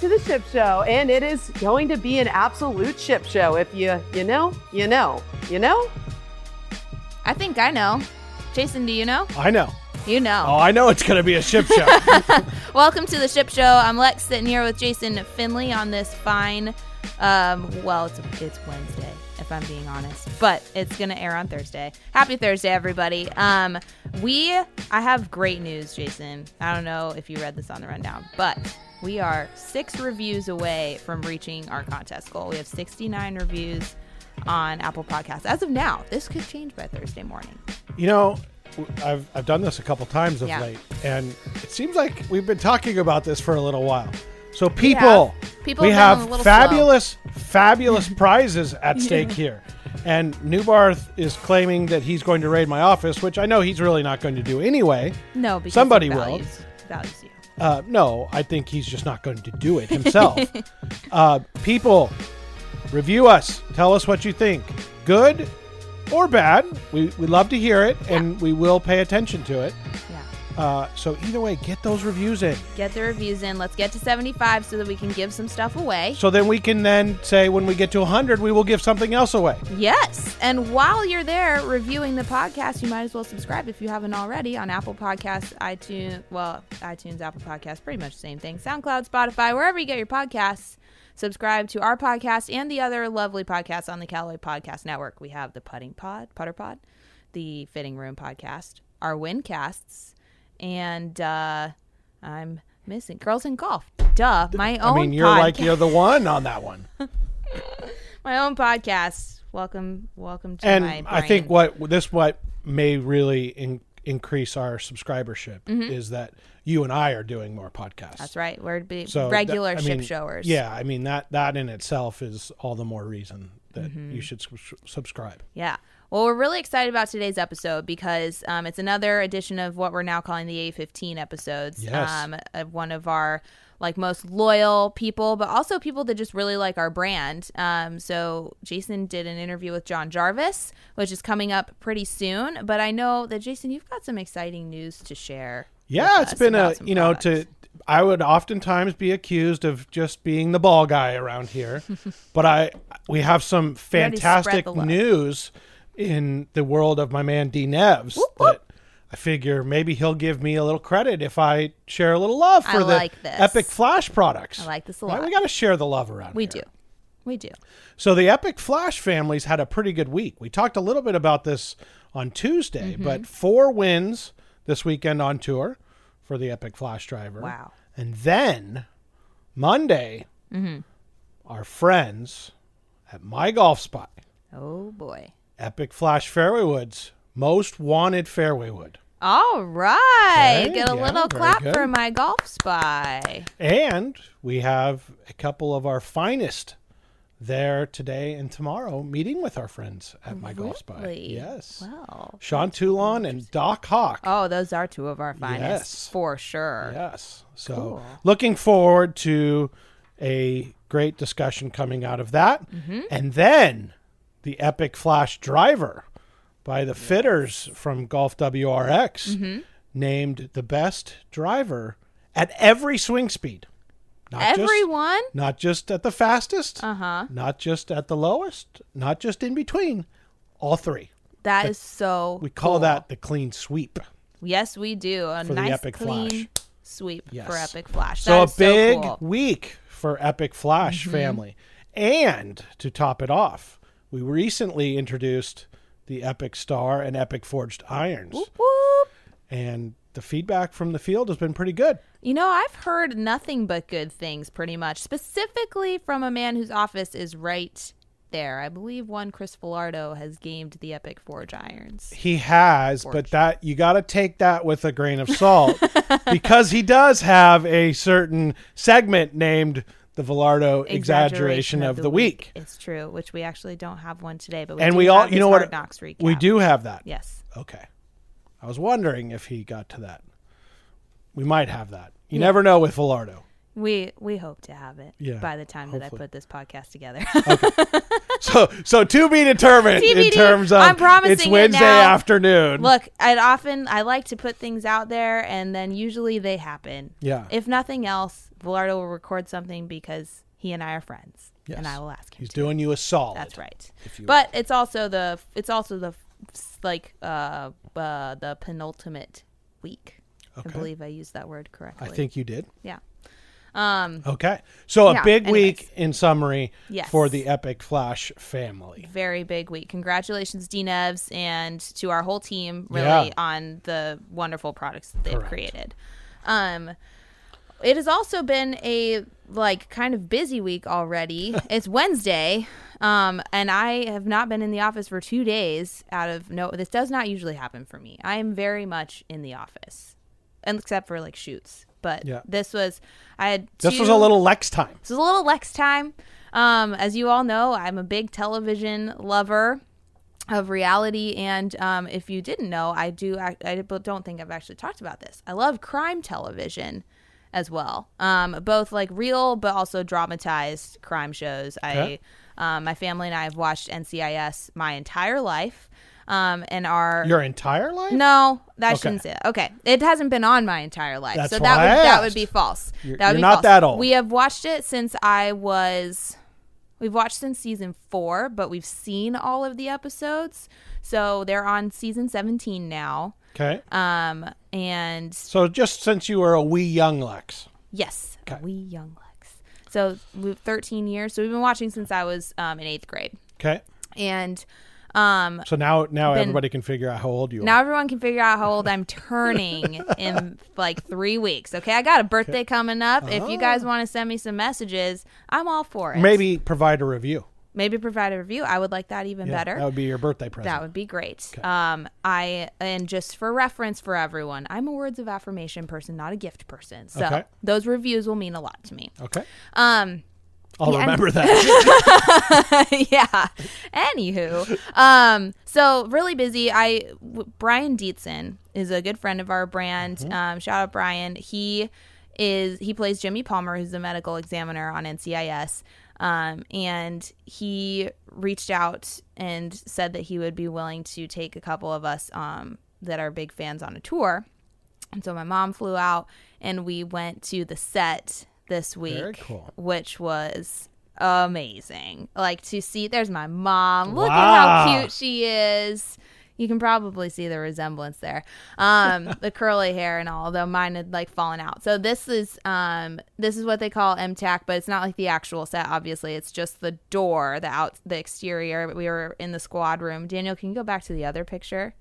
to the Ship Show, and it is going to be an absolute ship show. If you you know, you know, you know. I think I know. Jason, do you know? I know. You know. Oh, I know it's going to be a ship show. Welcome to the Ship Show. I'm Lex sitting here with Jason Finley on this fine. Um, well, it's it's Wednesday, if I'm being honest, but it's gonna air on Thursday. Happy Thursday, everybody. Um, we I have great news, Jason. I don't know if you read this on the rundown, but we are six reviews away from reaching our contest goal. We have 69 reviews on Apple Podcasts as of now. This could change by Thursday morning. you know, I've, I've done this a couple times of Yeah. late, and it seems like we've been talking about this for a little while. So, people, People we have a little fabulous, fabulous prizes at stake here. And Neubarth is claiming that he's going to raid my office, which I know he's really not going to do anyway. No, because Somebody he will. values, values you. Uh, no, I think he's just not going to do it himself. uh, people, review us. Tell us what you think. Good or bad. We, we love to hear it, and we will pay attention to it. Uh, so either way, get those reviews in. Get the reviews in. Let's get to 75 so that we can give some stuff away. So then we can then say when we get to 100, we will give something else away. Yes. And while you're there reviewing the podcast, you might as well subscribe if you haven't already on Apple Podcasts, iTunes, well, iTunes, Apple Podcasts, pretty much the same thing. SoundCloud, Spotify, wherever you get your podcasts. Subscribe to our podcast and the other lovely podcasts on the Callaway Podcast Network. We have the Putting Pod, Putter Pod, the Fitting Room Podcast, our Windcasts, and uh, I'm missing Girls in Golf. Duh, my own I mean, you're podcast. like you're the one on that one. my own podcast. Welcome, welcome to and my. I think what this what may really in, increase our subscribership is that you and I are doing more podcasts. Mm-hmm. That's right. We're be So regular that- I ship mean, showers. Yeah, I mean that that in itself is all the more reason that Mm-hmm. you should sus- subscribe. Yeah. Well, we're really excited about today's episode because um, it's another edition of what we're now calling the A15 episodes. Yes. Um, of one of our like most loyal people, but also people that just really like our brand. Um, so Jason did an interview with John Jarvis, which is coming up pretty soon. But I know that Jason, you've got some exciting news to share. Yeah, it's been a you know products. to I would oftentimes be accused of just being the ball guy around here, but I we have some ready to spread fantastic news in the world of my man D Nevs whoop. that I figure maybe he'll give me a little credit if I share a little love I for the like. Epic Flash products. I like this a Right? lot. We got to share the love around. We here. do. We do. So the Epic Flash families had a pretty good week. We talked a little bit about this on Tuesday, Mm-hmm. but four wins this weekend on tour for the Epic Flash driver. Wow. And then Monday, Mm-hmm. our friends at My Golf Spy. Oh boy. Epic Flash Fairway Woods, most wanted fairway wood. All right. Okay, Get a yeah, little clap good. for my golf spy. And we have a couple of our finest there today and tomorrow meeting with our friends at My Golf Spy. Yes. Wow. Sean Toulon and Doc Hawk. Oh, those are two of our finest Yes. for sure. Yes. So Cool. looking forward to a great discussion coming out of that. Mm-hmm. And then the Epic Flash Driver by the fitters from Golf WRX Mm-hmm. named the best driver at every swing speed. Not just- Everyone? not just at the fastest, Uh huh. not just at the lowest, not just in between, all three. That is so. We call cool. that the clean sweep. Yes, we do. A the nice Epic clean Flash. sweep Yes. for Epic Flash. So That a is big cool. Mm-hmm. week for Epic Flash family. And to top it off, we recently introduced the Epic Star and Epic Forged Irons. Whoop. And the feedback from the field has been pretty good. You know, I've heard nothing but good things pretty much, specifically from a man whose office is right there. I believe one Chris Villardo has gamed the Epic Forge irons. He has, but that you got to take that with a grain of salt because he does have a certain segment named the Villardo exaggeration, of, the, week. It's true, which we actually don't have one today, but we And we all, you know what? Knocks recap. We do have that. Yes. Okay. I was wondering if he got to that. We might have that. You hmm. never know with Villardo. We we hope to have it Yeah, by the time that I put this podcast together. So so to be determined in terms of I'm promising it's it Wednesday now. afternoon. Look, I'd often I like to put things out there, and then usually they happen. Yeah. If nothing else, Velardo will record something because he and I are friends, Yes. and I will ask him. He's to. doing you a solid. That's right. But it's also the it's also the like uh, uh the penultimate week. I believe I used that word correctly. I think you did. Yeah. Um. Okay. So a big anyways. week in summary Yes. for the Epic Flash family. very big week. Congratulations, D Nevs, and to our whole team, really, Yeah. on the wonderful products that they've Correct. created. Um, it has also been a like kind of busy week already. it's Wednesday, um, and I have not been in the office for two days. Out of no, this does not usually happen for me. I am very much in the office, and except for like shoots. But Yeah. this was I had This was a little Lex time. this was a little Lex time. Um, as you all know, I'm a big television lover of reality, and um, if you didn't know, I do. I, I don't think I've actually talked about this. I love crime television as well, um, both like real but also dramatized crime shows. Okay. I, um, my family and I have watched NCIS my entire life, um, and our Your entire life? no, that Okay. shouldn't say that. Okay, it hasn't been on my entire life, That's so that would that would be false. You're- that would you're be not false. that old. We have watched it since I was. We've watched since season four, but we've seen all of the episodes, so they're on season seventeen now. Okay. Um, and So just since you were a wee young Lex. yes, Okay. we young Lex. So we've thirteen years. So we've been watching since I was um, in eighth grade, Okay. and um, So now now Been- everybody can figure out how old you Now are. Now everyone can figure out how old I'm turning in like three weeks. Okay, I got a birthday coming up. If you guys want to send me some messages, I'm all for it. Maybe provide a review. maybe provide a review. I would like that even Yeah, better. That would be your birthday present. That would be great. Um, I and just for reference for everyone, I'm a words of affirmation person, not a gift person. So Okay. those reviews will mean a lot to me. okay. Um, I'll Yeah, and- remember that. yeah. Anywho, um, so really busy. I w- Brian Dietzen is a good friend of our brand. Um, shout out Brian. He is he plays Jimmy Palmer, who's the medical examiner on NCIS. Um, and he reached out and said that he would be willing to take a couple of us um, that are big fans on a tour. And so my mom flew out and we went to the set this week, Very cool. which was amazing. Like to see, there's my mom. Look at how cute she is. You can probably see the resemblance there. Um, the curly hair and all, although mine had like fallen out. So this is um, this is what they call MTAC, but it's not like the actual set. Obviously, it's just the door, the out, the exterior. We were in the squad room. Daniel, can you go back to the other picture?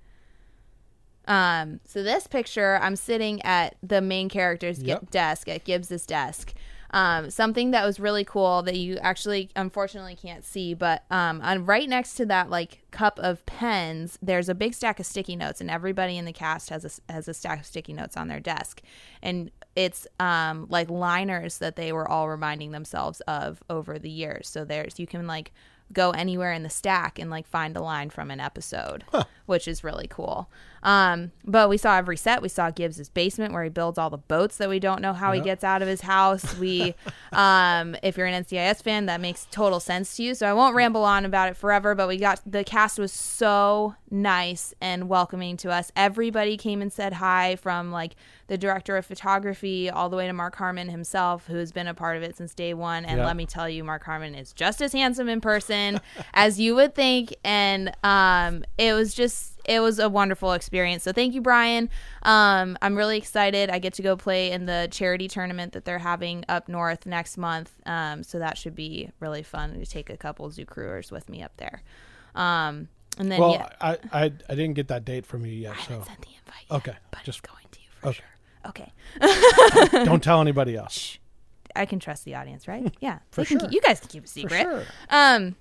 Um, so this picture, I'm sitting at the main character's Yep. desk at Gibbs's desk. Um, something that was really cool that you actually unfortunately can't see, but um, on right next to that like cup of pens, there's a big stack of sticky notes, and everybody in the cast has a has a stack of sticky notes on their desk, and it's um like liners that they were all reminding themselves of over the years. So there's you can like go anywhere in the stack and like find a line from an episode, which is really cool. Um, but we saw every set. We saw Gibbs's basement where he builds all the boats that we don't know how he gets out of his house. We, um, if you're an NCIS fan, that makes total sense to you. So I won't ramble on about it forever. But we got the cast was so nice and welcoming to us. Everybody came and said hi from like the director of photography all the way to Mark Harmon himself, who's been a part of it since day one. And Yeah. let me tell you, Mark Harmon is just as handsome in person as you would think. And um, it was just, it was a wonderful experience. So thank you, Brian. Um, I'm really excited. I get to go play in the charity tournament that they're having up north next month. Um, so that should be really fun to take a couple zoo crewers with me up there. Um, and then, well, yeah, I, I I didn't get that date from you yet, I so haven't sent the invite yet, Okay, but just- it's going to you for okay. sure. Okay. don't tell anybody else. I can trust the audience, right? Yeah, For sure. keep- you guys can keep a For secret. sure. Um,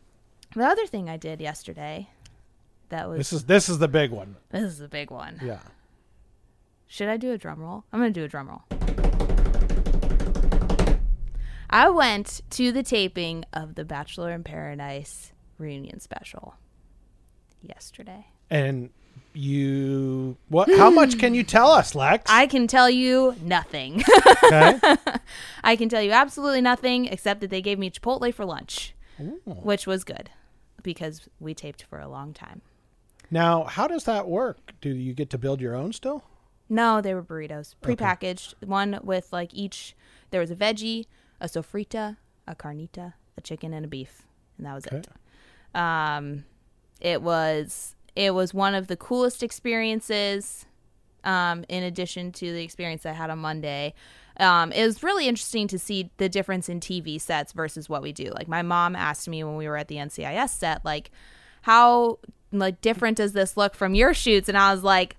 the other thing I did yesterday, that was This is this is the big one. this is the big one. Yeah. Should I do a drum roll? I'm gonna do a drum roll. I went to the taping of the Bachelor in Paradise reunion special yesterday. And you what? How much can you tell us, Lex? I can tell you nothing. okay. I can tell you absolutely nothing except that they gave me Chipotle for lunch, which was good because we taped for a long time. Now, how does that work? Do you get to build your own still? No, they were burritos, prepackaged. One with like each. There was a veggie, a sofrita, a carnita, a chicken, and a beef, and that was it. Um, it was it was one of the coolest experiences. Um, in addition to the experience I had on Monday, um, it was really interesting to see the difference in TV sets versus what we do. Like my mom asked me when we were at the NCIS set, like how like different does this look from your shoots? And I was like,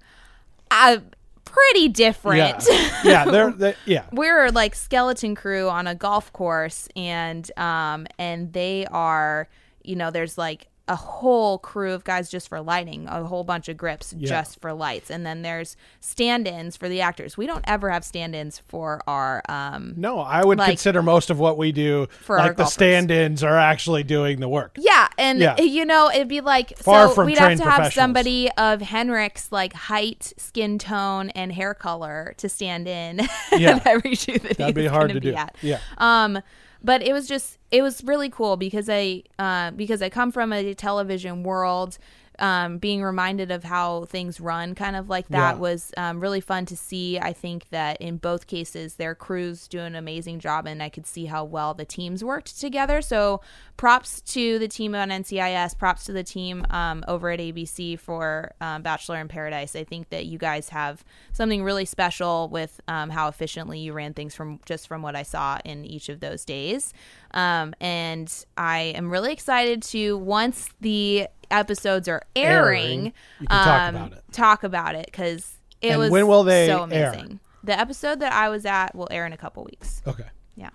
uh, pretty different. Yeah. Yeah. They're, they yeah. we're like skeleton crew on a golf course and um and they are you know there's like a whole crew of guys just for lighting a whole bunch of grips Yeah. just for lights and then there's stand-ins for the actors we don't ever have stand-ins for our um No, I would Like- consider most of what we do For our like the golfers. stand-ins are actually doing the work. Yeah, and Yeah. you know, it'd be like Far so from we'd have to have somebody of Henrik's like height, skin tone, and hair color to stand in Yeah. every shoot that That'd be hard to do. At. Yeah. Um, but it was just it was really cool because I uh, because I come from a television world. Um, being reminded of how things run, kind of like that, Yeah. was um, really fun to see. I think that in both cases, their crews do an amazing job, and I could see how well the teams worked together. So, props to the team on NCIS, props to the team um, over at ABC for um, Bachelor in Paradise. I think that you guys have something really special with um, how efficiently you ran things from just from what I saw in each of those days. Um, and I am really excited to once the episodes are airing, Airing, can talk um, about it. Talk about it because it And was when will they so air? amazing. The episode that I was at will air in a couple weeks. Okay. Yeah.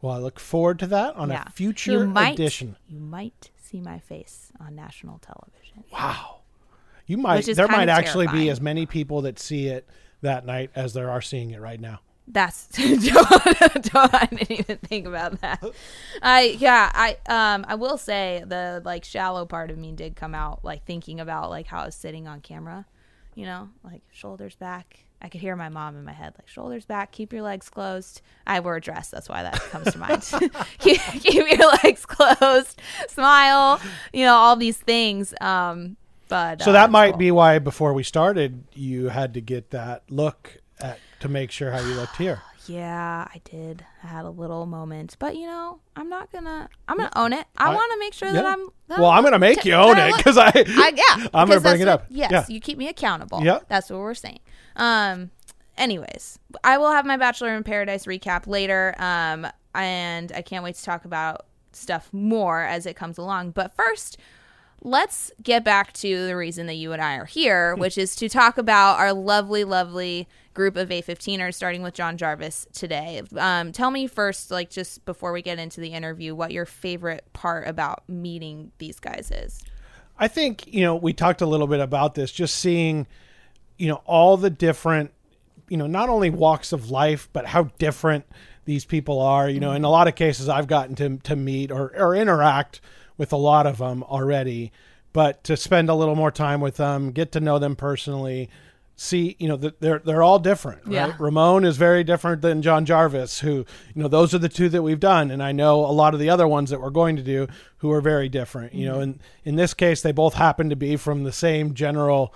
Well, I look forward to that on yeah. a future you might, edition. You might see my face on national television. Wow. You might there might actually be as many people that see it that night as there are seeing it right now. That's I didn't even think about that. I yeah I um I will say the like shallow part of me did come out like thinking about like how I was sitting on camera, you know, like shoulders back. I could hear my mom in my head like shoulders back, keep your legs closed. I wore a dress, that's why that comes to mind. keep, keep your legs closed, smile, you know, all these things. Um, but So uh, that might cool. be why before we started you had to get that look at to make sure how you looked here. Yeah, I did. I had a little moment, but you know, I'm not gonna. I'm gonna own it. I, I- want to make sure that. I'm. that Well, I'm to make you own it cuz I, I yeah. I'm gonna bring it what- up. Yes, Yeah. you keep me accountable. Yep. that's what we're saying. Um. Anyways, I will have my Bachelor in Paradise recap later. Um, and I can't wait to talk about stuff more as it comes along. But first, let's get back to the reason that you and I are here, which is to talk about our lovely, lovely group of A15ers, starting with John Jarvis today. Um, tell me first, like just before we get into the interview, what your favorite part about meeting these guys is. I think, you know, we talked a little bit about this, just seeing, you know, all the different, you know, not only walks of life, but how different these people are. You know, in a lot of cases, I've gotten to, to meet or, or interact with a lot of them already, but to spend a little more time with them, get to know them personally, see, you know, that they're, they're all different, right? Yeah. Ramon is very different than John Jarvis, who, you know, those are the two that we've done. And I know a lot of the other ones that we're going to do who are very different, you know, mm-hmm. and in this case, they both happen to be from the same general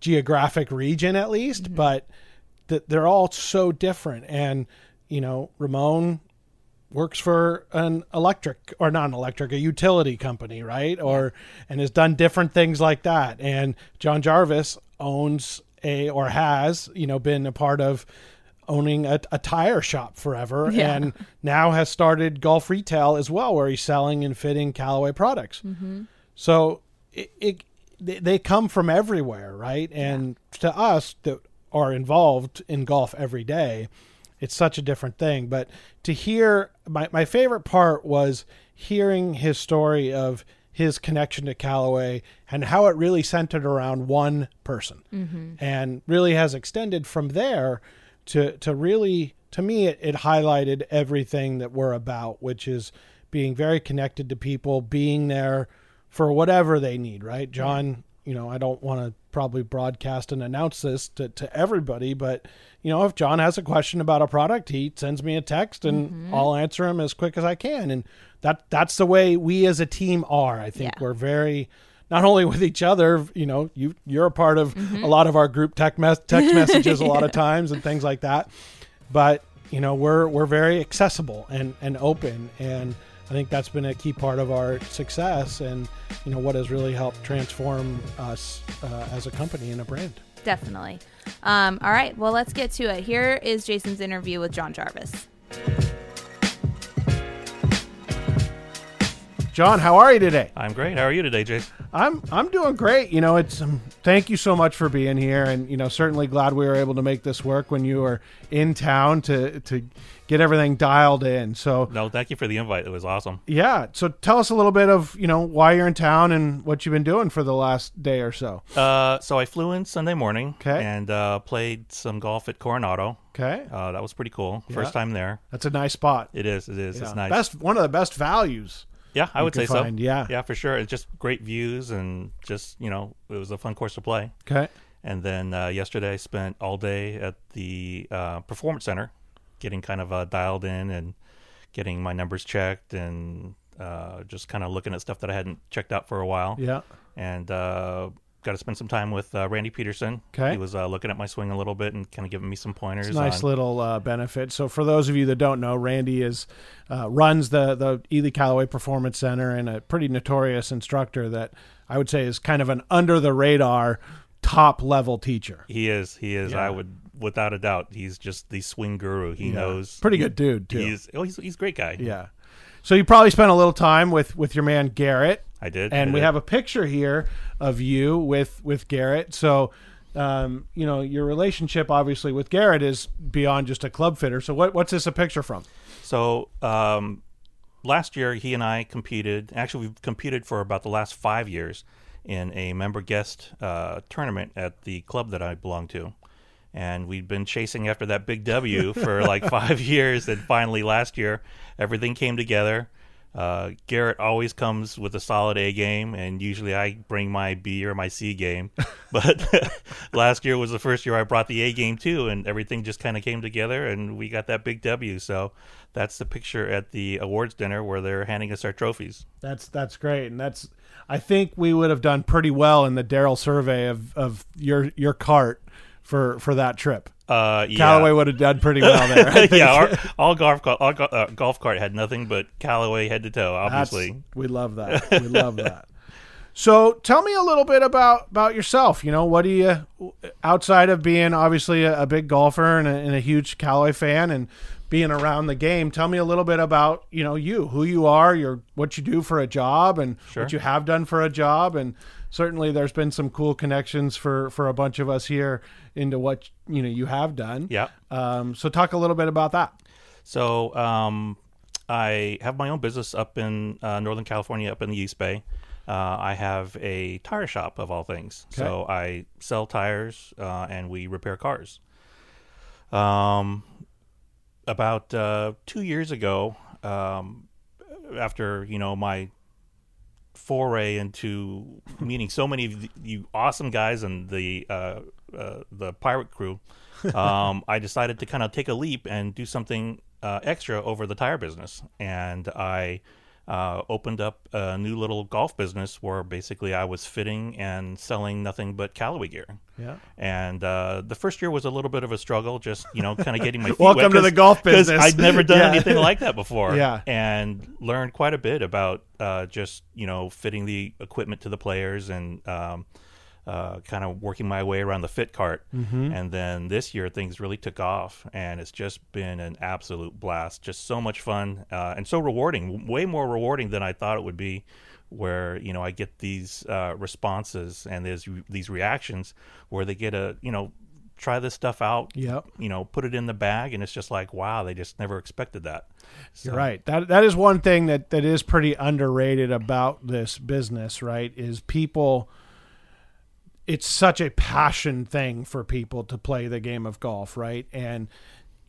geographic region, at least, mm-hmm. but that they're all so different. And, you know, Ramon works for an electric or not an electric, a utility company, right? Or, and has done different things like that. And John Jarvis owns a, or has, you know, been a part of owning a, a tire shop forever Yeah. and now has started golf retail as well, where he's selling and fitting Callaway products. Mm-hmm. So it, it they, they come from everywhere, right? And to us that are involved in golf every day, it's such a different thing. But to hear my, my favorite part was hearing his story of his connection to Callaway and how it really centered around one person mm-hmm. and really has extended from there to to really to me it, it highlighted everything that we're about, which is being very connected to people, being there for whatever they need, right? John, you know, I don't want to probably broadcast and announce this to, to everybody, but you know, if John has a question about a product, he sends me a text and Mm-hmm. I'll answer him as quick as I can. And that that's the way we as a team are. I think Yeah. we're very not only with each other, you know, you you're a part of Mm-hmm. a lot of our group tech mes- text messages a lot of times and things like that. But, you know, we're we're very accessible and and open and I think that's been a key part of our success and you know what has really helped transform us uh, as a company and a brand. Definitely. Um, all right. Well, let's get to it. Here is Jason's interview with John Jarvis. John, how are you today? I'm great. How are you today, Jace? I'm I'm doing great. You know, it's um, thank you so much for being here, and you know, certainly glad we were able to make this work when you were in town to to get everything dialed in. So No, thank you for the invite. It was awesome. yeah, so tell us a little bit of you know why you're in town and what you've been doing for the last day or so. Uh, so I flew in Sunday morning Okay. and uh, played some golf at Coronado. Okay, Uh, that was pretty cool. Yeah. First time there. that's a nice spot. It is. It is. Yeah. It's nice. Best one of the best values. yeah, I would say find, so. yeah. Yeah, for sure. It's just great views and just you know it was a fun course to play. Okay, And then uh, yesterday I spent all day at the uh, performance center, getting kind of uh, dialed in and getting my numbers checked and uh, just kind of looking at stuff that I hadn't checked out for a while. yeah, and uh, got to spend some time with uh, Randy Peterson. Okay. he was uh, looking at my swing a little bit and kind of giving me some pointers. it's nice on, little uh, benefit. So for those of you that don't know, Randy is uh, runs the the Ely Callaway Performance Center and a pretty notorious instructor that I would say is kind of an under the radar top level teacher. he is, he is. Yeah. I would, without a doubt, he's just the swing guru. He Yeah. knows. Pretty good dude too. He's oh, he's he's a great guy. Yeah. So you probably spent a little time with with your man Garrett, I did. and I we have a picture here of you with with Garrett. So, um, you know, your relationship obviously with Garrett is beyond just a club fitter. So what what's this a picture from? So um, last year, he and I competed. Actually, we've competed for about the last five years in a member guest uh, tournament at the club that I belong to. And we'd been chasing after that big W for like five years. And finally, last year, everything came together. Uh, Garrett always comes with a solid A game, and usually I bring my B or my C game. But last year was the first year I brought the A game too, and everything just kind of came together, and we got that big W. So that's the picture at the awards dinner where they're handing us our trophies. That's that's great, and that's I think we would have done pretty well in the Darrell survey of of your your cart for for that trip. Uh, yeah. Callaway would have done pretty well there. I think. yeah, our, all golf all go- uh, golf cart had nothing but Callaway head to toe. That's- Obviously, we love that. We love that. So, tell me a little bit about about yourself. You know, what do you outside of being obviously a, a big golfer and a, and a huge Callaway fan and being around the game? Tell me a little bit about you know you, who you are, your what you do for a job, and Sure. what you have done for a job, and certainly there's been some cool connections for for a bunch of us here into what you know you have done. yeah. Um, so, talk a little bit about that. So um, I have my own business up in uh, Northern California, up in the East Bay. Uh, I have a tire shop of all things. So I sell tires uh, and we repair cars. Um, about uh, two years ago, um, after you know my foray into meeting so many of you awesome guys and the uh, the pirate crew, um, I decided to kind of take a leap and do something uh, extra over the tire business, and I uh, opened up a new little golf business where basically I was fitting and selling nothing but Callaway gear. Yeah. And uh, the first year was a little bit of a struggle, just you know, kind of getting my feet Welcome wet to the golf business. I'd never done Yeah. anything like that before. Yeah. and learned quite a bit about uh, just you know fitting the equipment to the players and um, uh, kind of working my way around the fit cart. Mm-hmm. And then this year things really took off, and it's just been an absolute blast. Just so much fun uh, and so rewarding. Way more rewarding than I thought it would be. Where you know I get these uh, responses and there's these reactions where they get a you know try this stuff out Yep. you know, put it in the bag, and it's just like, wow, they just never expected that. You're right. That that is one thing that that is pretty underrated about this business, right? Is people it's such a passion thing for people to play the game of golf, right? And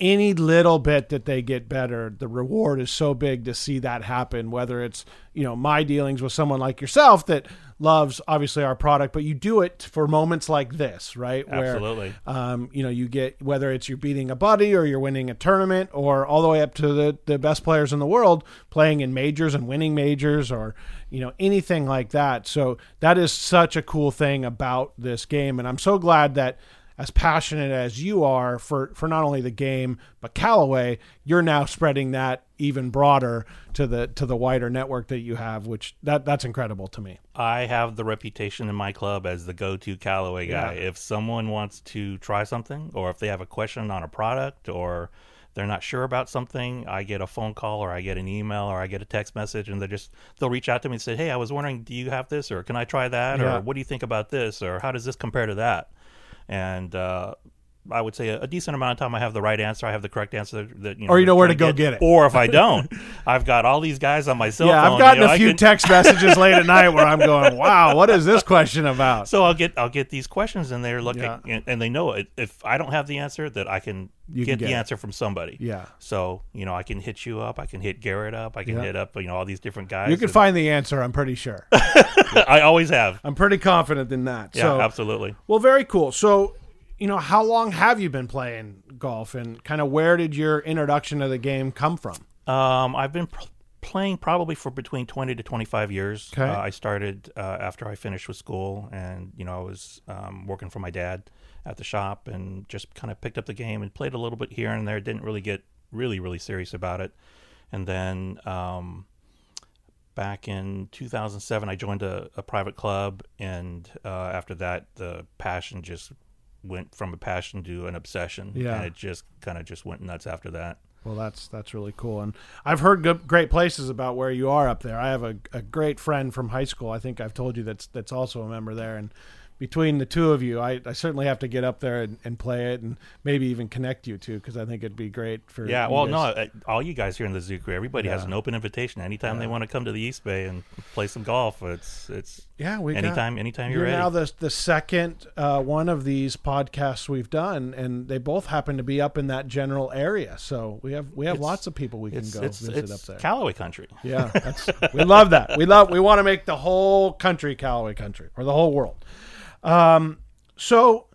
any little bit that they get better, the reward is so big to see that happen. Whether it's you know my dealings with someone like yourself that loves obviously our product, but you do it for moments like this, right? Absolutely. Um, you know, you get whether it's you're beating a buddy or you're winning a tournament or all the way up to the the best players in the world playing in majors and winning majors or you know anything like that. So that is such a cool thing about this game, and I'm so glad that as passionate as you are for, for not only the game but Callaway, you're now spreading that even broader to the to the wider network that you have, which that that's incredible to me. I have the reputation in my club as the go-to Callaway guy. Yeah. If someone wants to try something, or if they have a question on a product, or they're not sure about something, I get a phone call, or I get an email, or I get a text message, and they just they'll reach out to me and say, "Hey, I was wondering, do you have this, or can I try that, Yeah. or what do you think about this, or how does this compare to that?" And uh, I would say a, a decent amount of time I have the right answer. I have the correct answer that you know, Or you know where to go get it. Or if I don't, I've got all these guys on my cell phone. yeah, phone. I've gotten you know, a few can- text messages late at night where I'm going, "Wow, what is this question about?" So I'll get I'll get these questions and they're looking Yeah. and, and they know it. If I don't have the answer, that I can get can get the it. answer from somebody. Yeah. So you know I can hit you up. I can hit Garrett up. I can Yeah. hit up you know all these different guys. You can and find the answer, I'm pretty sure. I always have. I'm pretty confident in that. Yeah, so, absolutely. Well, very cool. So, you know, how long have you been playing golf and kind of where did your introduction to the game come from? Um, I've been pr- playing probably for between twenty to twenty five years. Okay. Uh, I started uh, after I finished with school, and you know I was um, working for my dad at the shop, and just kind of picked up the game and played a little bit here and there. Didn't really get really really serious about it, and then. Um, Back in 2007, I joined a, a private club, and uh, after that, the passion just went from a passion to an obsession. Yeah. and it just kind of just went nuts after that. Well, that's that's really cool, and I've heard good, great places about where you are up there. I have a, a great friend from high school. I think I've told you that's that's also a member there, and between the two of you, I, I certainly have to get up there and, and play it, and maybe even connect you two because I think it'd be great for Yeah, well, no, all you guys here in the Zoo Crew, everybody has an open invitation. Anytime they want to come to the East Bay and play some golf, it's it's yeah, we got- anytime, anytime you're, You're ready. now the the second uh, one of these podcasts we've done, and they both happen to be up in that general area. So we have we have It's- lots of people we can go it's, visit it's up there. Callaway country. yeah, that's, we love that. We love we want to make the whole country Callaway country or the whole world. Um, so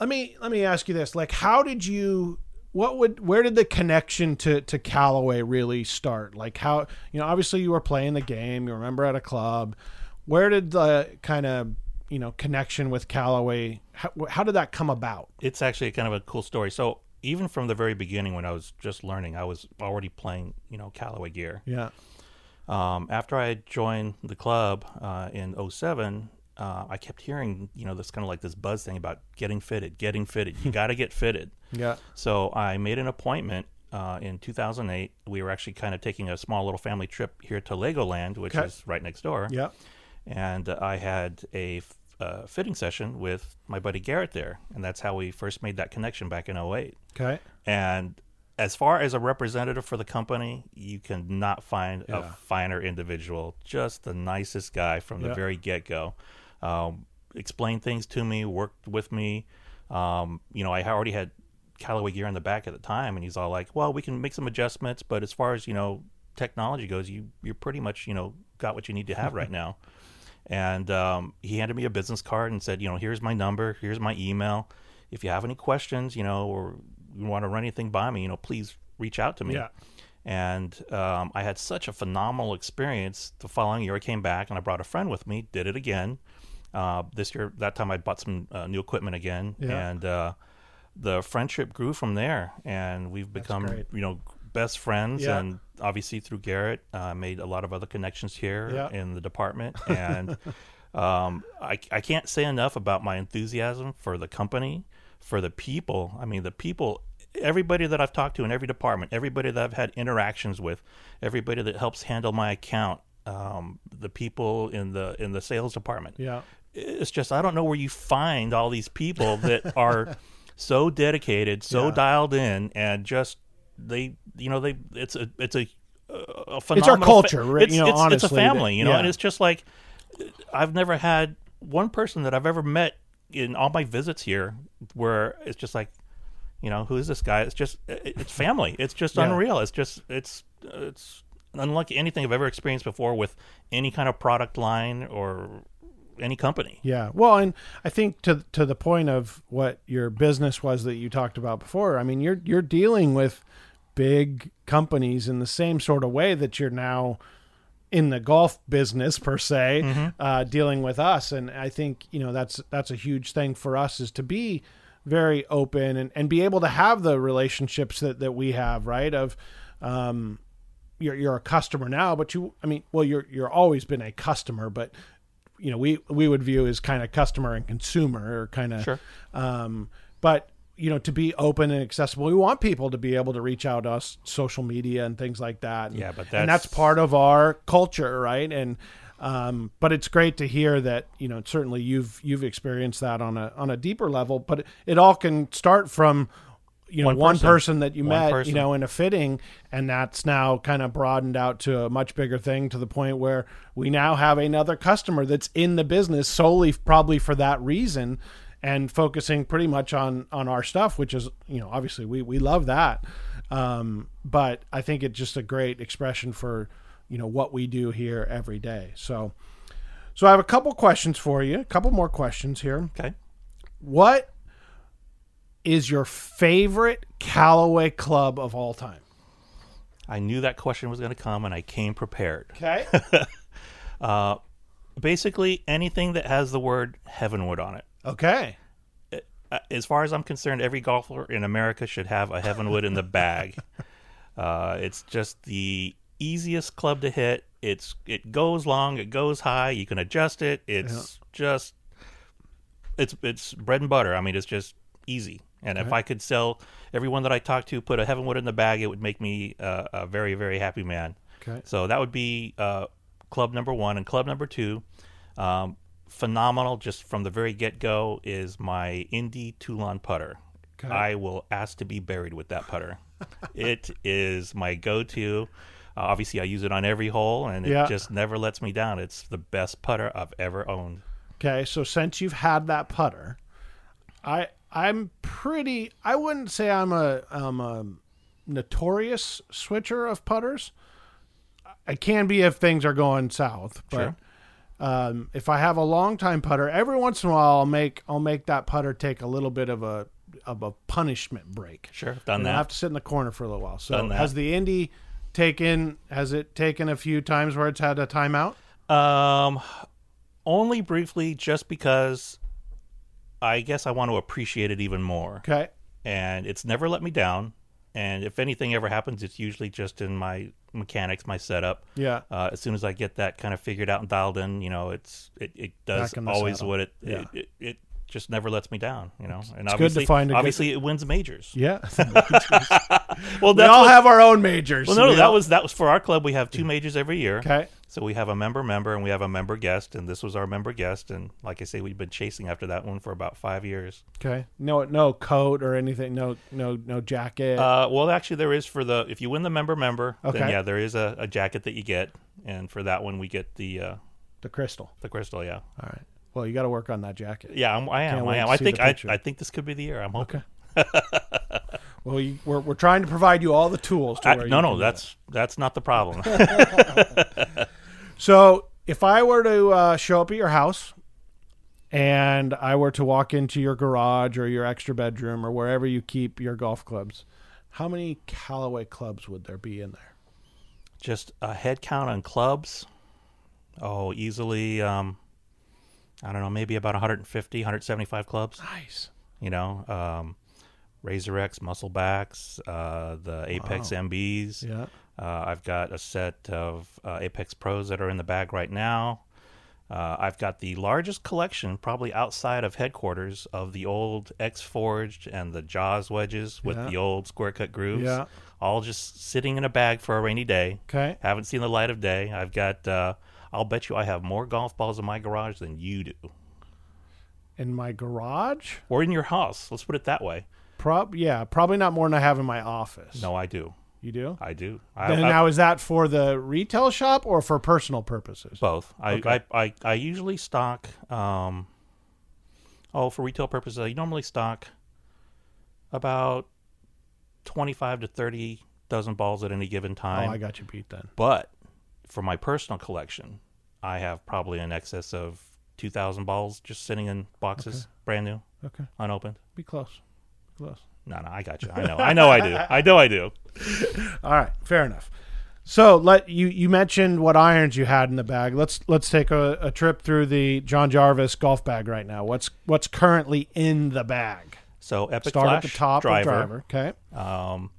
let me let me ask you this: like, how did you? What would where did the connection to to Callaway really start? Like how you know obviously you were playing the game, you remember at a club. Where did the kind of you know connection with Callaway? How, how did that come about? It's actually kind of a cool story. So even from the very beginning, when I was just learning, I was already playing, you know, Callaway gear. Yeah, Um, after I joined the club uh, in 07, uh, I kept hearing, you know, this kind of like this buzz thing about getting fitted, getting fitted. You got to get fitted. yeah, So I made an appointment uh, in 2008. We were actually kind of taking a small little family trip here to Legoland, which Okay. is right next door. yeah. And uh, I had a f- uh, fitting session with my buddy Garrett there, and that's how we first made that connection back in 08. Okay, And as far as a representative for the company, you cannot find a finer individual. Just the nicest guy from the Yeah. very get go. Um, explained things to me, worked with me. Um, you know, I already had Callaway gear in the back at the time, and he's all like, "Well, we can make some adjustments, but as far as you know, technology goes, you you're pretty much you know got what you need to have right now." And um, he handed me a business card and said, "You know, here's my number, here's my email. If you have any questions, you know, or you want to run anything by me, you know, please reach out to me." Yeah. And um, I had such a phenomenal experience. The following year, I came back and I brought a friend with me. Did it again. Uh, this year, that time I bought some uh, new equipment again, Yeah. and uh, the friendship grew from there. And we've become, you know, best friends. Yeah. And obviously through Garrett, uh, made a lot of other connections here Yeah. in the department. And um, I, I can't say enough about my enthusiasm for the company, for the people. I mean, the people, everybody that I've talked to in every department, everybody that I've had interactions with, everybody that helps handle my account, um, the people in the in the sales department. yeah. It's just I don't know where you find all these people that are so dedicated, so Yeah. dialed in, and just they, you know, they. It's a it's a, a phenomenal culture, right? It's, You know, it's, it's a family, you know, yeah. and it's just like I've never had one person that I've ever met in all my visits here where it's just like, You know, who is this guy? It's just it's family. It's just Yeah. unreal. It's just it's it's unlike anything I've ever experienced before with any kind of product line or any company. Yeah. Well, and I think to to the point of what your business was that you talked about before. I mean, you're you're dealing with big companies in the same sort of way that you're now in the golf business per se, uh, dealing with us. And I think you know that's that's a huge thing for us is to be very open and, and be able to have the relationships that, that we have, right? Of um, you're you're a customer now, but you I mean, well, you're you're always been a customer, but you know, we we would view as kind of customer and consumer or kind of Sure. um but you know, to be open and accessible, we want people to be able to reach out to us, social media and things like that. And, Yeah, but and that's that's- part of our culture, right? And um, but it's great to hear that you know certainly you've you've experienced that on a on a deeper level. But it all can start from you know one, One person. person. that you met, you know, in a fitting, and that's now kind of broadened out to a much bigger thing to the point where we now have another customer that's in the business solely probably for that reason and focusing pretty much on on our stuff, which is you know obviously we we love that, um, but I think it's just a great expression for you know what we do here every day. So. So I have a couple questions for you. A couple more questions here. Okay. What is your favorite Callaway club of all time? I knew that question was going to come, and I came prepared. Okay. Basically, anything that has the word Heavenwood on it. okay. Uh, As far as I'm concerned, every golfer in America should have a Heavenwood in the bag. Uh, it's just the easiest club to hit. It's it goes long, it goes high. You can adjust it. It's just it's it's bread and butter. I mean, it's just easy. And if I could sell everyone that I talked to put a Heavenwood in the bag, it would make me uh, a very very happy man. Okay. So that would be uh, club number one, and club number two, um, phenomenal just from the very get go, is my Indy Toulon putter. Okay. I will ask to be buried with that putter. it is my go to. Uh, obviously, I use it on every hole, and it Yeah. just never lets me down. It's the best putter I've ever owned. Okay. So since you've had that putter, I I'm pretty. I wouldn't say I'm a I'm a notorious switcher of putters. I can be if things are going south, but. Sure. Um, if I have a long time putter, every once in a while I'll make I'll make that putter take a little bit of a of a punishment break. Sure, done And I have to sit in the corner for a little while. So Done that. has the Indy taken has it taken a few times where it's had a timeout? Um, only briefly, just because I guess I want to appreciate it even more. Okay. and it's never let me down. And if anything ever happens, it's usually just in my mechanics, my setup. Yeah. Uh, as soon as I get that kind of figured out and dialed in, you know, it's it, it does Back in the always saddle. what it, Yeah. it, it it just never lets me down. You know, and it's good to obviously, find a good- obviously it wins majors. Yeah. Well, we all what- have our own majors. Well, no, no, We that was that was for our club. We have two majors every year. Okay. So we have a member member and we have a member guest, and this was our member guest. And like I say, we've been chasing after that one for about five years. Okay. No no coat or anything. No no no jacket. Uh, well, actually, there is for the if you win the member member, Okay. then yeah, there is a, a jacket that you get, and for that one we get the uh, the crystal. the crystal. Yeah, All right. Well, you got to work on that jacket. yeah, I'm, I am. I am. I think I. I think this could be the year. I'm hoping. Well, you, we're we're trying to provide you all the tools. To I- no, no, that's that's not the problem. So if I were to uh, show up at your house and I were to walk into your garage or your extra bedroom or wherever you keep your golf clubs, how many Callaway clubs would there be in there? Just a head count on clubs. Oh, easily. Um, I don't know, maybe about 150, 175 clubs. Nice. You know, um, RAZR X Musclebacks, uh, the Apex MBs. Yeah. Uh, I've got a set of uh, Apex Pros that are in the bag right now. Uh, I've got the largest collection, probably outside of headquarters, of the old X Forged and the Jaws wedges with Yeah. the old square cut grooves. Yeah. All just sitting in a bag for a rainy day. Okay. Haven't seen the light of day. I've got, uh, I'll bet you I have more golf balls in my garage than you do. In my garage? Or in your house. Let's put it that way. Prob yeah, probably not more than I have in my office. No, I do. You do? I do. I, Then I- now is that for the retail shop or for personal purposes? Both. I, Okay. I, I, I usually stock. Um, oh, for retail purposes, I normally stock about 25 to 30 dozen balls at any given time. Oh. I got you beat then. But for my personal collection, I have probably in excess of 2,000 balls just sitting in boxes, brand new, Okay, unopened. be close. No, no, I got you. I know. I know I do. I know I do. All right, fair enough. So let you you mentioned what irons you had in the bag. Let's let's take a, a trip through the John Jarvis golf bag right now. What's what's currently in the bag? So Epic Start Flash at the top driver. driver. Okay. Um,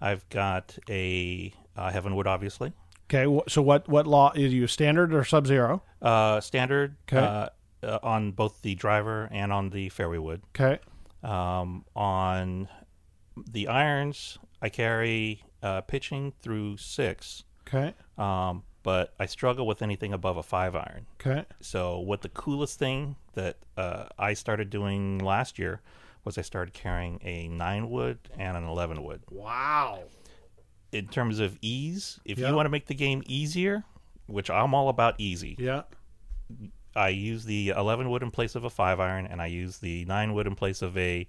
I've got a uh, Heavenwood, obviously. Okay. So what what law is you standard or sub zero? Uh, standard Okay. uh, uh, on both the driver and on the fairway wood. Okay. Um, on the irons, I carry uh, pitching through six, Okay. um, but I struggle with anything above a five iron. Okay. So, what the coolest thing that uh, I started doing last year was I started carrying a nine wood and an eleven wood. Wow. In terms of ease, if Yeah. you want to make the game easier, which I'm all about easy, Yeah. I use the 11 wood in place of a 5 iron, and I use the 9 wood in place of a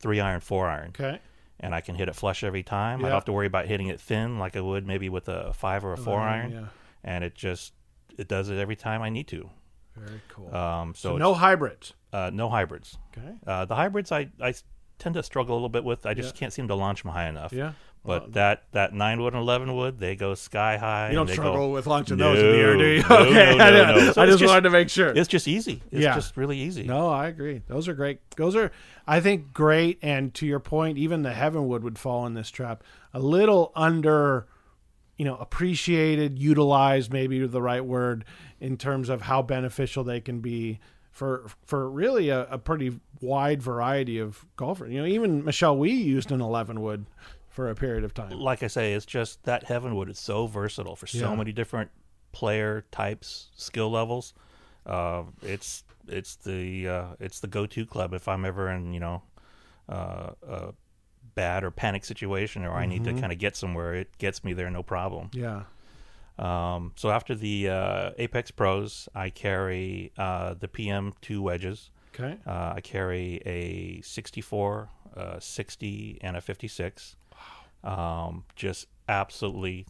3 iron, 4 iron. Okay. And I can hit it flush every time. I don't have to worry about hitting it thin like I would maybe with a 5 or a 4 iron. Yeah. And it just, it does it every time I need to. Very cool. Um, so so no hybrids. uh, no hybrids. Okay. Uh, the hybrids I, I tend to struggle a little bit with. I just Yeah. can't seem to launch them high enough. Yeah. But that, that 9 wood and 11 wood, they go sky high. You don't struggle go, with launching No, those in the air, do you? no, okay. no, I, no, no. So I just, just- wanted to make sure. It's just easy. It's Yeah. just really easy. No, I agree. Those are great. Those are, I think, great. And to your point, even the Heavenwood would fall in this trap. A little under, you know, appreciated, utilized, maybe the right word, in terms of how beneficial they can be for for really a, a pretty wide variety of golfers. You know, even Michelle Wie used an 11 wood for a period of time. like I say, it's just that Heavenwood is so versatile for so Yeah. many different player types, skill levels. Uh, it's it's the uh, it's the go to club if I'm ever in you know uh, a bad or panic situation or I need to kind of get somewhere. It gets me there no problem. Yeah. Um, so after the uh, Apex Pros, I carry uh, the PM two wedges. Okay. Uh, I carry a 64, a 60, and a 56. Um, just absolutely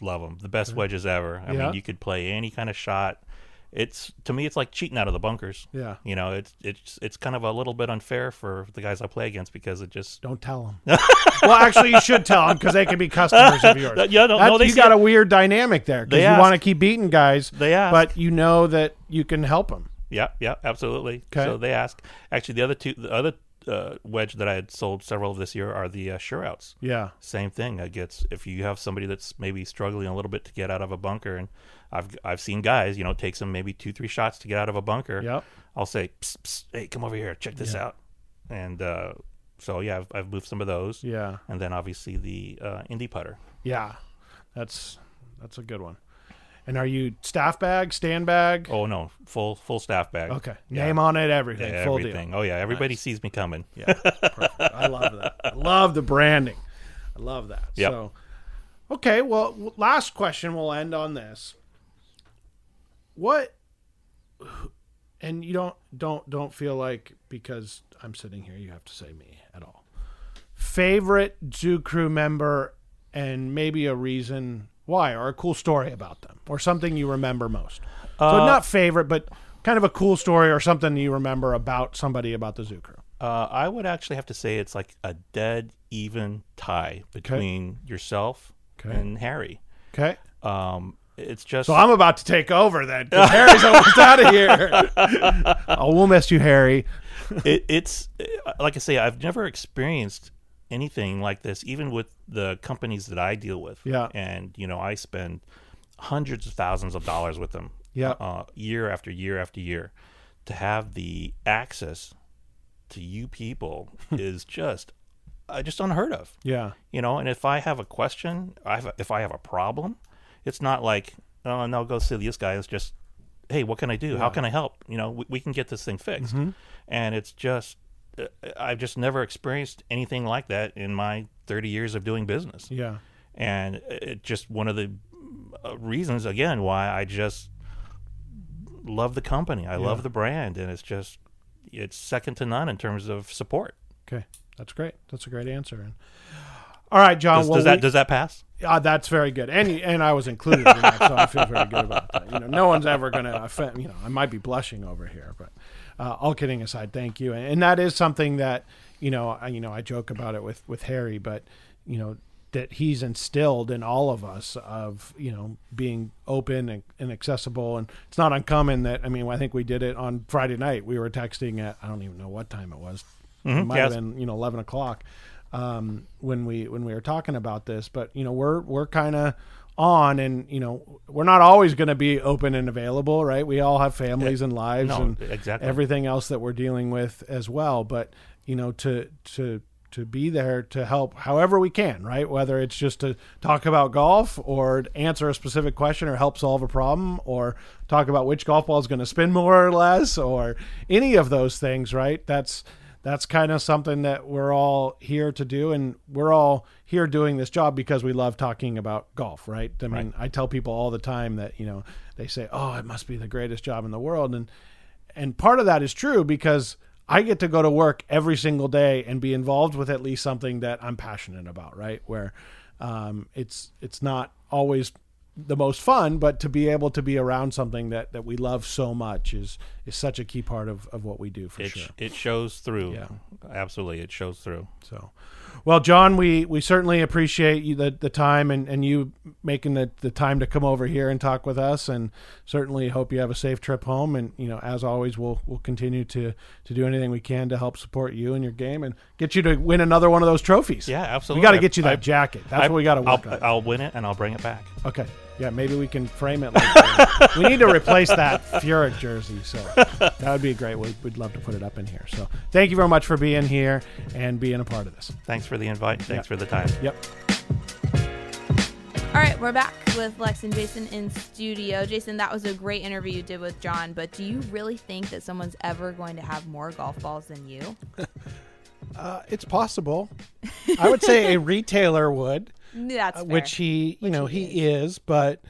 love them. The best wedges ever. I Yeah. mean, you could play any kind of shot. It's to me, it's like cheating out of the bunkers. Yeah. You know, it's it's it's kind of a little bit unfair for the guys I play against because it just Don't tell them. well, actually, you should tell them because they can be customers of yours. Yeah, no, no, they you got it. a weird dynamic there because you want to keep beating guys, they ask. but you know that you can help them. Yeah, yeah, absolutely. 'Kay. So they ask. Actually, the other two, the other uh, wedge that I had sold several of this year are the uh, sure outs. Yeah, Same thing. It gets if you have somebody that's maybe struggling a little bit to get out of a bunker, and I've I've seen guys, you know, it takes them maybe two three shots to get out of a bunker. Yep. I'll say, psst, psst, hey, come over here, check this out, and uh, so yeah, I've, I've moved some of those, yeah, and then obviously the uh, Indy putter. yeah. That's that's a good one. And are you staff bag, stand bag? Oh no, full full staff bag. Okay, Yeah. name on it, everything, Yeah, full everything. Oh yeah, everybody sees me coming. Yeah, perfect. I love that. I love the branding. I love that. Yep. So, okay. Well, last question. We'll end on this. What? And you don't don't don't feel like because I'm sitting here, you have to say me at all. Favorite Zoo Crew member, and maybe a reason why, or a cool story about them, or something you remember most. so Uh, not favorite, but kind of a cool story or something you remember about somebody about the Zoo Crew. Uh, I would actually have to say it's like a dead even tie between yourself Okay. and Harry. Okay. Um, it's just So I'm about to take over then. 'cause Harry's almost out of here. oh, we'll miss you, Harry. it, it's like I say, I've never experienced anything like this, even with the companies that I deal with. Yeah. and you know, I spend hundreds of thousands of dollars with them. Yeah. uh, year after year after year, to have the access to you people is just, uh, just unheard of. Yeah. you know and if i have a question I have a, if i have a problem it's not like oh no go see this guy it's just hey what can i do how can i help you know we, we can get this thing fixed and it's just i've just never experienced anything like that in my 30 years of doing business Yeah. and it just one of the uh, reasons again why i just love the company i love the brand and it's just it's second to none in terms of support Okay. That's great. That's a great answer. And All right, John. Does, well, does that we- does that pass? Uh, that's very good, and and I was included in that, so I feel very good about that. You know, no one's ever going to offend. You know, I might be blushing over here, but uh, all kidding aside, thank you. And, and that is something that you know, I, you know, I joke about it with with Harry, but you know that he's instilled in all of us of you know being open and, and accessible, and it's not uncommon that I mean I think we did it on Friday night. We were texting at I don't even know what time it was. It might yes. have been you know eleven o'clock um, when we when we were talking about this. But you know, we're we're kind of on, and you know, we're not always going to be open and available, right? We all have families eh, and lives no, and exactly. everything else that we're dealing with as well. But you know, to to to be there to help however we can, right? Whether it's just to talk about golf or answer a specific question or help solve a problem or talk about which golf ball is going to spin more or less or any of those things, right? That's that's kind of something that we're all here to do and we're all here doing this job because we love talking about golf right? I mean i tell people all the time that you know they say oh it must be the greatest job in the world and and part of that is true because i get to go to work every single day and be involved with at least something that i'm passionate about right? Where um, it's it's not always the most fun, but to be able to be around something that, that we love so much is is such a key part of, of what we do for It, sure. it shows through. Yeah. Absolutely, it shows through. So, well, John, we, we certainly appreciate you the, the time and, and you making the, the time to come over here and talk with us, and certainly hope you have a safe trip home. And you know, as always, we'll we'll continue to to do anything we can to help support you and your game and get you to win another one of those trophies. Yeah, absolutely. We got to get you that I- jacket. That's I- what we got to work I'll, on. I'll win it and I'll bring it back. Okay. Yeah, maybe we can frame it. Like we need to replace that Furyk jersey, so that would be great. We'd, we'd love to put it up in here. So thank you very much for being here and being a part of this. Thanks for the invite. Thanks Yeah. for the time. Yep. All right, we're back with Lex and Jason in studio. Jason, that was a great interview you did with John, but do you really think that someone's ever going to have more golf balls than you? Uh, it's possible. I would say a retailer would, That's uh, which he, you Which know, he he is, but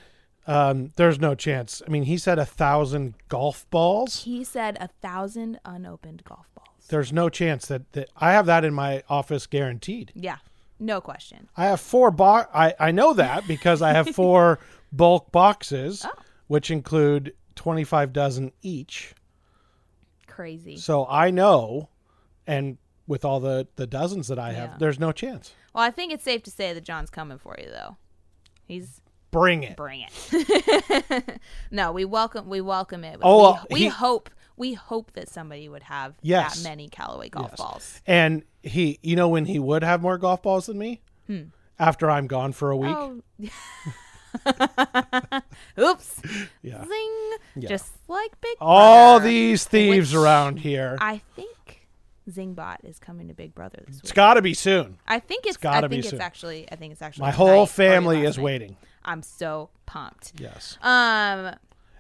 um, there's no chance. I mean, he said a thousand golf balls. he said a thousand unopened golf balls. There's no chance that, that I have that in my office guaranteed. Yeah, no question. I have four box. I, I know that because I have four bulk boxes, Oh. which include 25 dozen each. Crazy. So I know, and with all the, the dozens that I have, Yeah. there's no chance. Well, I think it's safe to say that John's coming for you, though. He's Bring it. bring it. no, we welcome we welcome it. Oh, we, we he- hope we hope that somebody would have Yes. that many Callaway golf Yes. balls. And he, you know, when he would have more golf balls than me, after I'm gone for a week. Hmm. Oh. Oops. Yeah. Zing. Yeah. Just like Big All Brother, these thieves around here. I think Zingbot is coming to Big Brother this it's week. got to be soon. I think it's, it's gotta I be think it's soon. actually I think it's actually My whole family is night. waiting. I'm so pumped. Yes. Um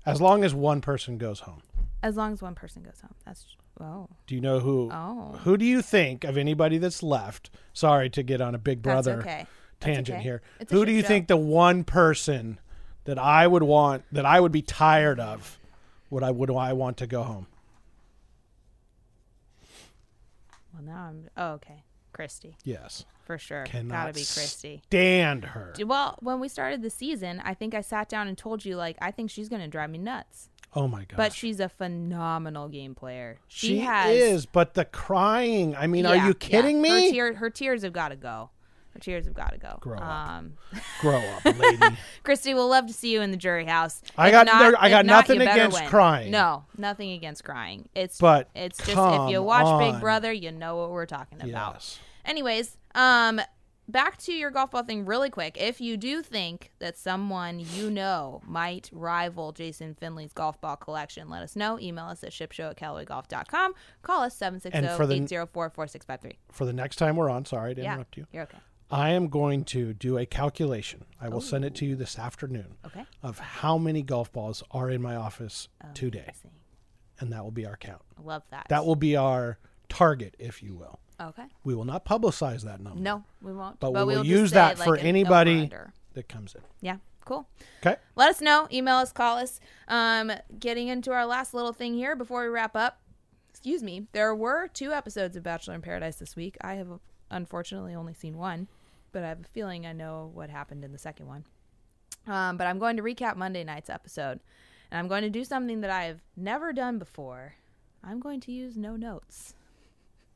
As long as one person goes home. as long as one person goes home. That's oh. Do you know who? Oh. Who do you think of anybody that's left? Sorry to get on a Big Brother okay. Tangent okay. here. It's Who do you show. think the one person that I would want that I would be tired of would I would I want to go home? Well, now I'm. Oh, okay. Christy, Yes. for sure. Cannot Gotta be Christy. stand her. Well, when we started the season, I think I sat down and told you, like, I think she's gonna drive me nuts. Oh my god. But she's a phenomenal game player. She, she has. is, but the crying. I mean, are Yeah, you yeah. kidding Her, me? tear, her tears have got to go. Her tears have got to go. Grow up. Um, Grow up, lady. Christy, we'll love to see you in the jury house. I If got not- there- I got not, nothing against win. crying. No, nothing against crying. It's But it's just if you watch on. Big Brother, you know what we're talking about. yes. Anyways, um, back to your golf ball thing really quick. If you do think that someone you know might rival Jason Finley's golf ball collection, let us know. Email us at shipshow at CallawayGolf.com. Call us And for the- 760-804-4653. For the next time we're on, sorry to Yeah, interrupt you. you're okay. I am going to do a calculation. I will send it to you this afternoon Okay. of how many golf balls are in my office today, Amazing. and that will be our count. I love that. That will be our target, if you will. Okay. We will not publicize that number, No, we won't. but, But, we will use that like, for an anybody that comes in. Yeah, cool. Okay. Let us know. Email us, call us. Um, getting into our last little thing here before we wrap up. Excuse me. There were two episodes of Bachelor in Paradise this week. I have unfortunately only seen one. But I have a feeling I know what happened in the second one. Um, but I'm going to recap Monday night's episode, and I'm going to do something that I've never done before. I'm going to use no notes.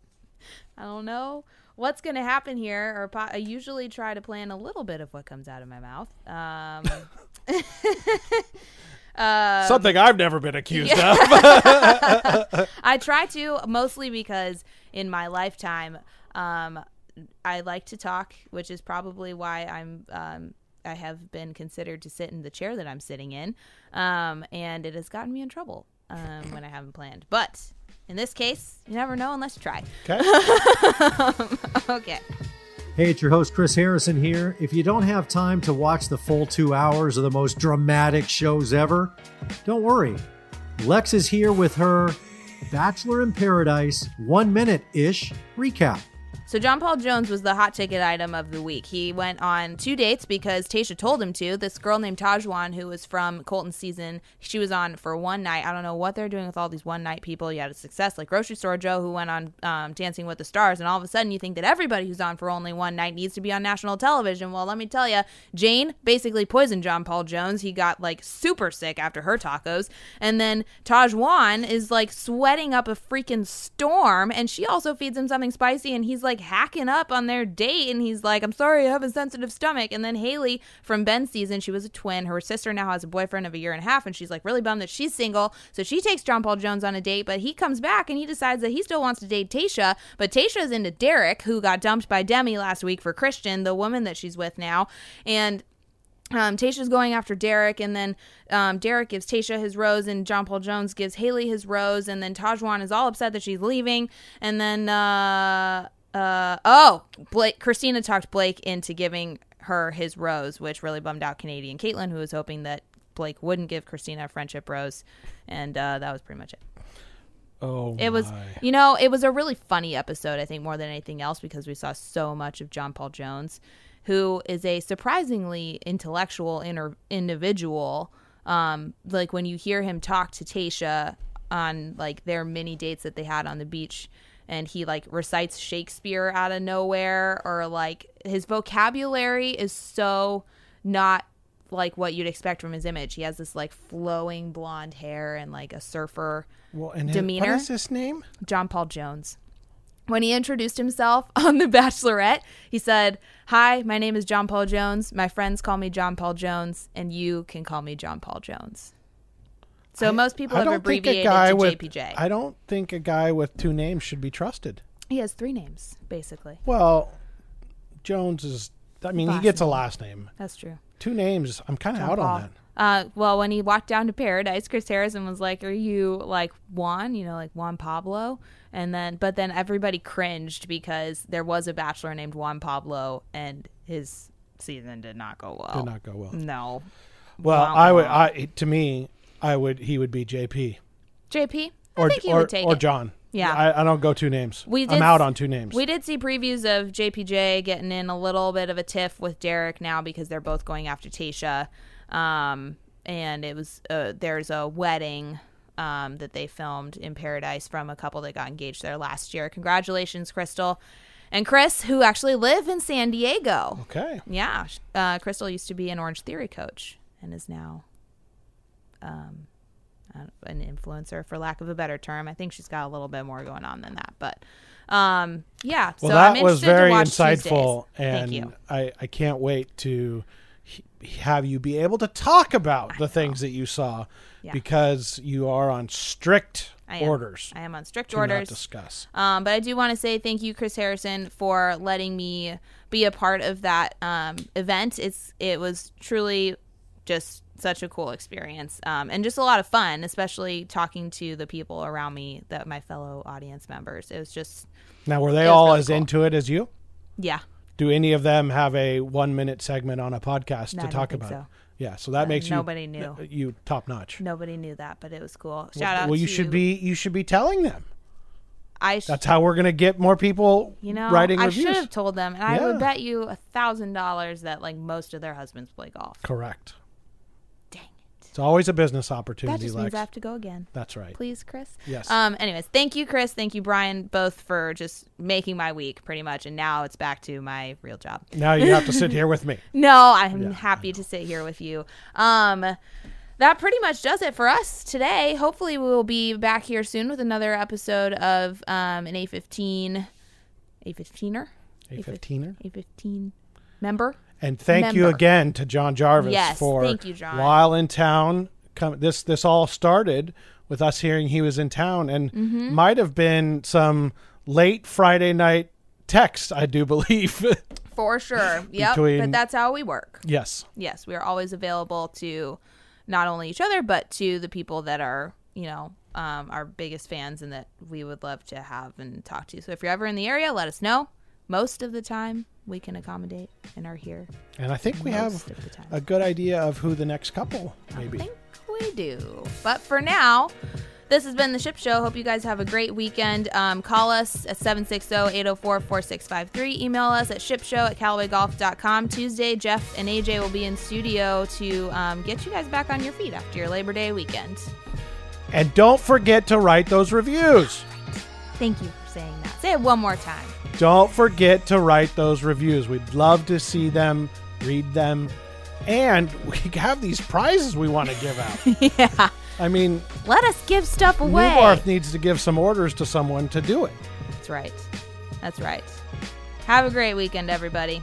I don't know what's going to happen here, or po- I usually try to plan a little bit of what comes out of my mouth. Um, um, Something I've never been accused of. I try to mostly because in my lifetime, um, I like to talk, which is probably why I'm. Um, I have been considered to sit in the chair that I'm sitting in, um, and it has gotten me in trouble um, when I haven't planned. But in this case, you never know unless you try. Okay. okay. Hey, it's your host, Chris Harrison here. If you don't have time to watch the full two hours of the most dramatic shows ever, don't worry. Lex is here with her Bachelor in Paradise one minute ish recap. So John Paul Jones was the hot ticket item of the week. He went on two dates because Tasha told him to. This girl named Tahzjuan, who was from Colton season, she was on for one night. I don't know what they're doing with all these one night people. You had a success like Grocery Store Joe, who went on um, Dancing with the Stars, and all of a sudden you think that everybody who's on for only one night needs to be on national television. Well, let me tell you, Jane basically poisoned John Paul Jones. He got like super sick after her tacos, and then Tahzjuan is like sweating up a freaking storm, and she also feeds him something spicy, and he's like hacking up on their date and he's like i'm sorry i have a sensitive stomach. And then haley from ben's season she was a twin. Her sister now has a boyfriend of a year and a half and she's like really bummed that she's single. So she takes john paul jones on a date but he comes back and he decides that he still wants to date tasha. But tasha's into derek who got dumped by demi last week for Kristian the woman that she's with now. And um, Tasha's going after Derek, and then um, Derek gives Tasha his rose, and John Paul Jones gives Haley his rose, and then Tahzjuan is all upset that she's leaving, and then uh, uh, oh, Blake, Christina talked Blake into giving her his rose, which really bummed out Canadian Caitlin, who was hoping that Blake wouldn't give Christina a friendship rose, and uh, that was pretty much it. Oh, It was, my. you know, it was a really funny episode, I think, more than anything else, because we saw so much of John Paul Jones, who is a surprisingly intellectual inter- individual. Um, like when you hear him talk to Tasha on like their mini dates that they had on the beach, and he like recites Shakespeare out of nowhere, or like his vocabulary is so not like what you'd expect from his image. He has this like flowing blonde hair and like a surfer well, and his- demeanor. What is his name? John Paul Jones. When he introduced himself on The Bachelorette, he said, Hi, my name is John Paul Jones. My friends call me John Paul Jones, and you can call me John Paul Jones. So most people I have abbreviated to with JPJ. I don't think a guy with two names should be trusted. he has three names, basically. Well, Jones is. I mean, he Last gets a last name. That's true. Two names. I'm kind of out Paul. on that. Uh, well, when he walked down to Paradise, Chris Harrison was like, "Are you like Juan? You know, like Juan Pablo?" And then, but then everybody cringed because there was a bachelor named Juan Pablo, and his season did not go well. Did not go well. No. Well, I would. I to me, I would. He would be JP JP, or I think he or, would take or it. John. Yeah. I, I don't go two names. We I'm out on two names. We did see previews of JPJ getting in a little bit of a tiff with Derek now because they're both going after Tasha. Um, and it was uh, there's a wedding um, that they filmed in Paradise from a couple that got engaged there last year. Congratulations, Krystal and Chris, who actually live in San Diego. okay. Yeah, uh, Krystal used to be an Orange Theory coach and is now um, an influencer, for lack of a better term. I think she's got a little bit more going on than that, but um, yeah. Well, so I'm that was interested to very insightful, Tuesdays. and I I can't wait to have you be able to talk about the things that you saw Yeah. because you are on strict I orders. I am on strict to not orders. discuss. Um, but I do want to say thank you, Chris Harrison, for letting me be a part of that um, event. It's it was truly just such a cool experience um, and just a lot of fun, especially talking to the people around me, that my fellow audience members. It was just Now, were they all really as cool. into it as you? yeah. Do any of them have a one minute segment on a podcast No, to talk about? so. Yeah, so that Uh, makes you nobody knew. you top notch. Nobody knew that, but it was cool. Well, Shout out. well, you should be you should be telling them. I sh- That's how we're gonna get more people you know writing I reviews. should have told them, and I would bet you a thousand dollars that like most of their husbands play golf. Correct. It's always a business opportunity. That just Lex. means I have to go again. That's right. Please, Chris. Yes. Um. Anyways, thank you, Chris. Thank you, Brian, both for just making my week pretty much. And now it's back to my real job. Now you have to sit here with me. No, I'm happy to sit here with you. Um, that pretty much does it for us today. Hopefully, we will be back here soon with another episode of um, an A15, A15er, A 15er. A15 member. And thank you again to John Jarvis Yes, for thank you, John. while in town. Come, this this all started with us hearing he was in town, and Mm-hmm. might have been some late Friday night text, I do believe. For sure. Yep. Between- But that's how we work. yes, Yes, we are always available to not only each other, but to the people that are, you know, um, our biggest fans and that we would love to have and talk to. So if you're ever in the area, let us know. Most of the time, we can accommodate and are here. and I think we have of the time. a good idea of who the next couple may I think we do. But for now, this has been the Ship Show. Hope you guys have a great weekend. Um, call us at 760-804-4653. Email us at shipshow at callawaygolf.com. Tuesday, Jeff and AJ will be in studio to um, get you guys back on your feet after your Labor Day weekend. And don't forget to write those reviews. Thank you for saying that. Say it one more time. Don't forget to write those reviews. We'd love to see them, read them, and we have these prizes we want to give out. yeah. I mean, Let us give stuff away. Neubarth needs to give some orders to someone to do it. That's right. That's right. Have a great weekend, everybody.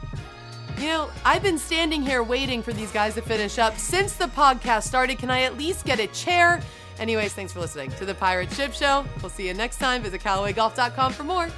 You know, I've been standing here waiting for these guys to finish up since the podcast started. Can I at least get a chair? Anyways, thanks for listening to the Pirate Ship Show. We'll see you next time. Visit CallawayGolf.com for more.